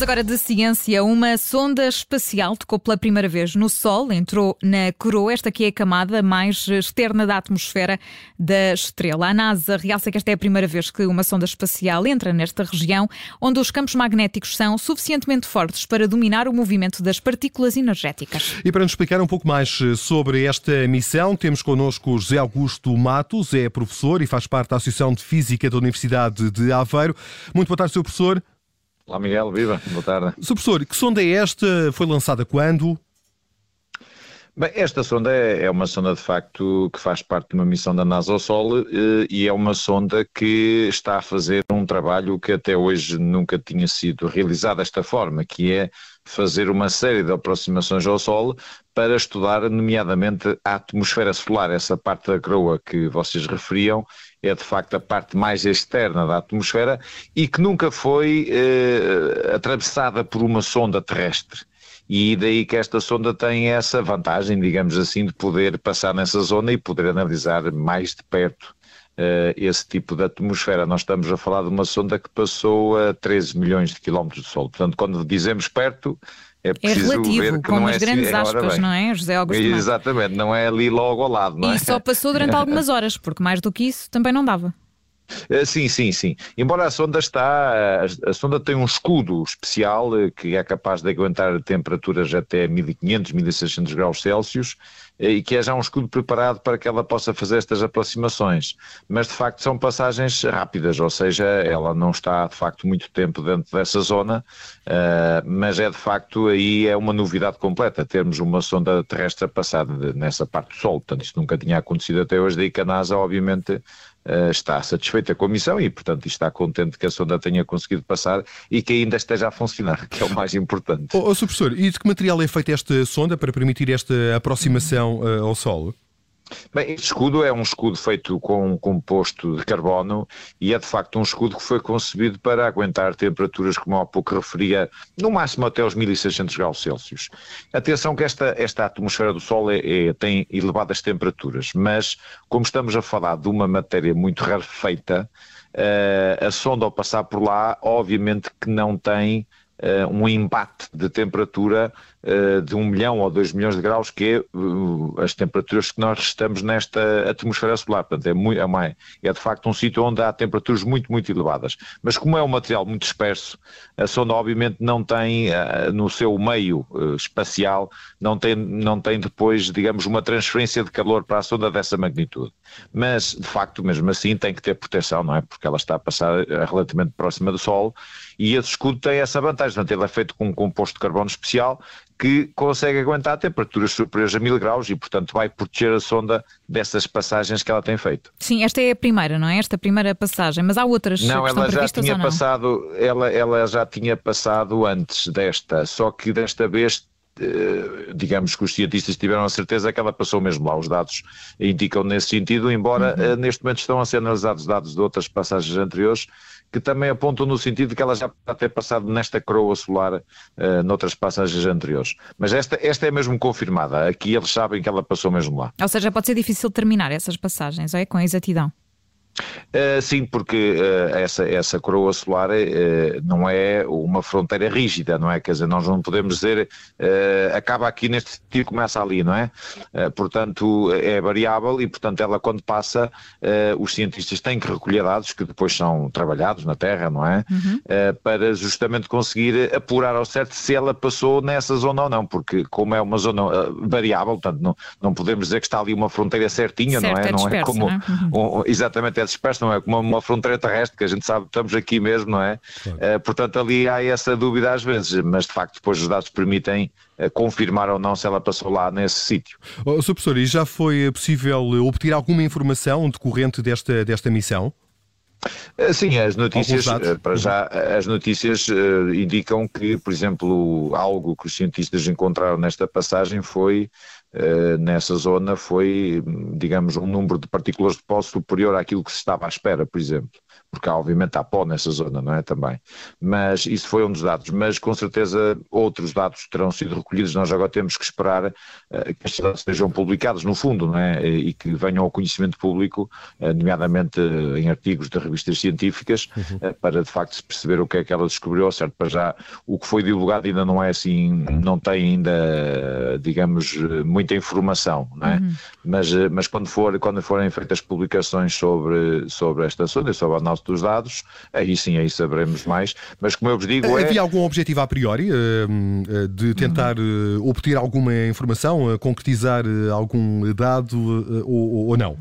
Falamos agora de ciência. Uma sonda espacial tocou pela primeira vez no Sol, entrou na coroa, esta aqui é a camada mais externa da atmosfera da estrela. A NASA realça que esta é a primeira vez que uma sonda espacial entra nesta região, onde os campos magnéticos são suficientemente fortes para dominar o movimento das partículas energéticas. E para nos explicar um pouco mais eh, sobre esta missão, temos connosco José Augusto Matos, é professor e faz parte da Associação de Física da Universidade de Aveiro. Muito boa tarde, Sr. Professor. Olá Miguel, viva, boa tarde. Sr. Professor, que sonda é esta? Foi lançada quando? Bem, esta sonda é, é, uma sonda de facto que faz parte de uma missão da NASA ao Sol eh, e é uma sonda que está a fazer um trabalho que até hoje nunca tinha sido realizado desta forma, que é fazer uma série de aproximações ao Sol para estudar, nomeadamente, a atmosfera solar, essa parte da coroa que vocês referiam, é de facto a parte mais externa da atmosfera e que nunca foi eh, atravessada por uma sonda terrestre. E daí que esta sonda tem essa vantagem, digamos assim, de poder passar nessa zona e poder analisar mais de perto esse tipo de atmosfera. Nós estamos a falar de uma sonda que passou a 13 milhões de quilómetros do Sol. Portanto, quando dizemos perto, é, é relativo, ver que não é grandes assim, aspas, não é, José Augusto? Exatamente, não é ali logo ao lado, não e é? Só passou durante algumas horas, porque mais do que isso também não dava. Eh, sim, sim, sim. Embora a sonda está, a, sonda tem um escudo especial eh, que é capaz de aguentar temperaturas até 1500, 1600 graus Celsius eh, e que já um escudo preparado para que ela possa fazer estas aproximações. Mas de facto são passagens rápidas, ou seja, ela não está de facto muito tempo dentro dessa zona, mas é de facto aí é uma novidade completa termos uma sonda terrestre a passar nessa parte do Sol. Portanto, isso nunca tinha acontecido até hoje, daí que a NASA obviamente Uh, está satisfeita com a missão e, portanto, está contente que a sonda tenha conseguido passar e que ainda esteja a funcionar, que é o mais importante. Oh, oh, professor, e de que material é feita esta sonda para permitir esta aproximação uh, ao solo? Bem, este escudo é um escudo feito com um composto de carbono e é de facto um escudo que foi concebido para aguentar temperaturas, como há pouco referia, no máximo até os 1600 graus Celsius. Atenção que esta, esta atmosfera do Sol é, é, tem elevadas temperaturas, mas como estamos a falar de uma matéria muito rarefeita, uh, a sonda ao passar por lá, obviamente que não tem um embate de temperatura uh, de um milhão ou dois milhões de graus, que é uh, as temperaturas que nós estamos nesta atmosfera solar. Portanto, é, muito, é, é de facto um sítio onde há temperaturas muito, muito elevadas. Mas como é um material muito disperso, a sonda obviamente não tem no seu meio espacial, não tem, não tem depois, digamos, uma transferência de calor para a sonda dessa magnitude. Mas, de facto, mesmo assim, tem que ter proteção, não é? Porque ela está a passar relativamente próxima do Sol e esse escudo tem essa vantagem, portanto ele é feito com um composto de carbono especial que consegue aguentar temperaturas superiores a mil graus e, portanto, vai proteger a sonda dessas passagens que ela tem feito. Sim, esta é a primeira, não é? Esta primeira passagem, mas há outras não, que ela já tinha passado, ela, ela já tinha passado antes desta, só que desta vez digamos que os cientistas tiveram a certeza que ela passou mesmo lá. Os dados indicam nesse sentido, embora uhum. Eh, neste momento estão a ser analisados dados de outras passagens anteriores que também apontam no sentido que ela já pode ter passado nesta coroa solar uh, noutras passagens anteriores. Mas esta, esta é mesmo confirmada. Aqui eles sabem que ela passou mesmo lá. Ou seja, pode ser difícil terminar essas passagens, é? Com exatidão. Uh, sim, porque uh, essa, essa coroa solar uh, não é uma fronteira rígida, não é? Quer dizer, nós não podemos dizer acaba aqui neste sentido começa ali, não é? portanto, é variável e, portanto, ela quando passa, os cientistas têm que recolher dados que depois são trabalhados na Terra, não é? Uhum. para justamente conseguir apurar ao certo se ela passou nessa zona ou não, porque como é uma zona variável, portanto, não, não podemos dizer que está ali uma fronteira certinha, certo, não é? É disperso, não é como não é? Um, exatamente é não é como uma fronteira terrestre, que a gente sabe que estamos aqui mesmo, não é? Claro. Uh, portanto, ali há essa dúvida às vezes, mas de facto depois os dados permitem uh, confirmar ou não se ela passou lá nesse sítio. Oh, Sr. Professor, e já foi possível obter alguma informação decorrente desta, desta missão? Eh, sim, as notícias, para já, as notícias indicam que, por exemplo, algo que os cientistas encontraram nesta passagem foi uh, nessa zona foi, digamos, um número de partículas de pó superior àquilo que se estava à espera, por exemplo porque obviamente há pó nessa zona, não é? Também. Mas isso foi um dos dados. Mas com certeza outros dados terão sido recolhidos. Nós agora temos que esperar uh, que estes dados sejam publicados, no fundo, não é? E que venham ao conhecimento público, uh, nomeadamente uh, em artigos de revistas científicas, uhum. para de facto se perceber o que é que ela descobriu. Certo, para já o que foi divulgado ainda não é assim, não tem ainda, digamos, muita informação, não é? Uhum. Mas, mas quando, for, quando forem feitas publicações sobre, sobre esta sonda, sobre a nossa dos dados, aí sim, aí saberemos mais. Mas como eu vos digo. É... Havia algum objetivo a priori uh, de tentar uh, obter alguma informação, uh, concretizar algum dado ou, ou não?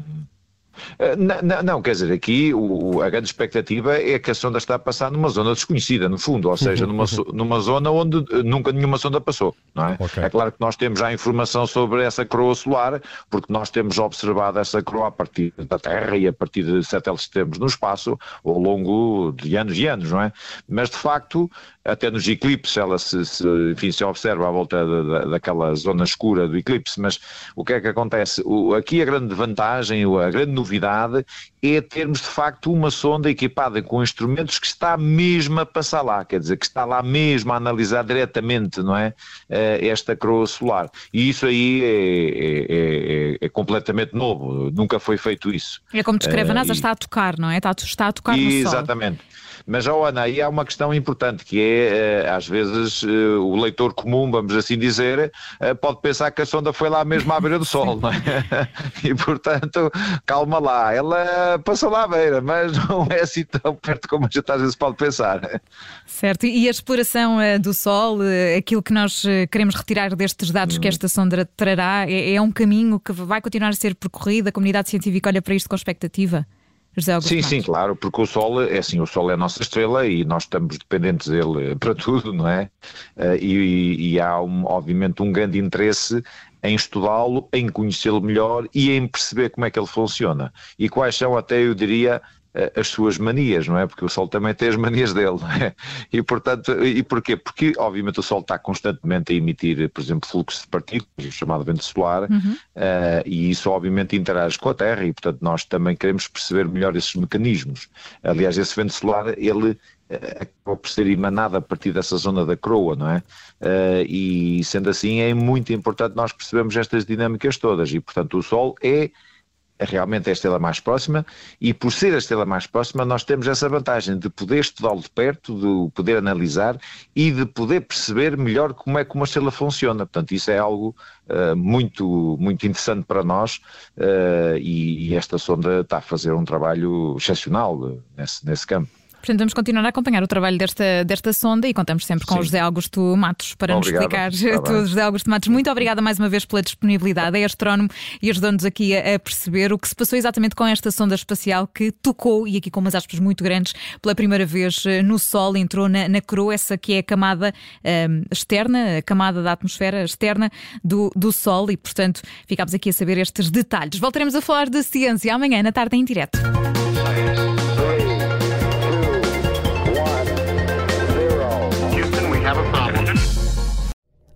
Eh, não, não, quer dizer, aqui o, a grande expectativa é que a sonda está a passar numa zona desconhecida, no fundo, ou seja, numa, numa zona onde eh, nunca nenhuma sonda passou, não é? Okay. É claro que nós temos já informação sobre essa coroa solar, porque nós temos observado essa coroa a partir da Terra e a partir de satélites que temos no espaço ao longo de anos e anos, não é? Mas de facto até nos eclipses ela se, se, enfim, se observa à volta da, daquela zona escura do eclipse, mas o que é que acontece? O, aqui a grande vantagem, a grande novidade é termos de facto uma sonda equipada com instrumentos que está mesmo a passar lá, quer dizer, que está lá mesmo a analisar diretamente, não é? Eh, esta coroa solar. E isso aí é, é, é, é completamente novo, nunca foi feito isso. É como descreve, a NASA uh, está a tocar, não é? Está, está a tocar no Sol. Exatamente. Mas, Ana, aí há uma questão importante que é, eh, às vezes, eh, o leitor comum, vamos assim dizer, eh, pode pensar que a sonda foi lá mesmo à beira do Sol, não é? E, portanto, calma lá, ela passou lá à beira, mas não é assim tão perto como a gente às vezes pode pensar. Certo, e a exploração do Sol, aquilo que nós queremos retirar destes dados que hum. esta sonda trará, é, é um caminho que vai continuar a ser percorrido? A comunidade científica olha para isto com expectativa? José Augusto Sim, sim, claro, porque o Sol é assim, o Sol é a nossa estrela e nós estamos dependentes dele para tudo, não é? Eh, e, e há um, obviamente um grande interesse em estudá-lo, em conhecê-lo melhor e em perceber como é que ele funciona. E quais são até, eu diria, as suas manias, não é? Porque o Sol também tem as manias dele, não é? E portanto, e porquê? Porque obviamente o Sol está constantemente a emitir, por exemplo, fluxo de partículas, o chamado vento solar, uhum. uh, e isso obviamente interage com a Terra e portanto nós também queremos perceber melhor esses mecanismos. Aliás, esse vento solar, ele eh, acaba por ser emanado a partir dessa zona da croa, não é? Uh, e sendo assim é muito importante nós percebermos estas dinâmicas todas e portanto o Sol é é realmente a estrela mais próxima e por ser a estrela mais próxima nós temos essa vantagem de poder estudá-lo de perto, de poder analisar e de poder perceber melhor como é que uma estrela funciona. Portanto, isso é algo uh, muito, muito interessante para nós uh, e, e, esta sonda está a fazer um trabalho excepcional nesse, nesse campo. Portanto, vamos continuar a acompanhar o trabalho desta, desta sonda e contamos sempre com Sim. o José Augusto Matos para Obrigado. nos explicar tudo. José Augusto Matos, muito obrigada mais uma vez pela disponibilidade. É astrónomo e ajudou-nos aqui a, a, perceber o que se passou exatamente com esta sonda espacial que tocou, e aqui com umas aspas muito grandes, pela primeira vez eh, no Sol, entrou na, na coroa, essa que é a camada um, ehm, externa, a camada da atmosfera externa do, do Sol, e portanto ficámos aqui a saber estes detalhes. Voltaremos a falar de ciência amanhã na tarde em direto.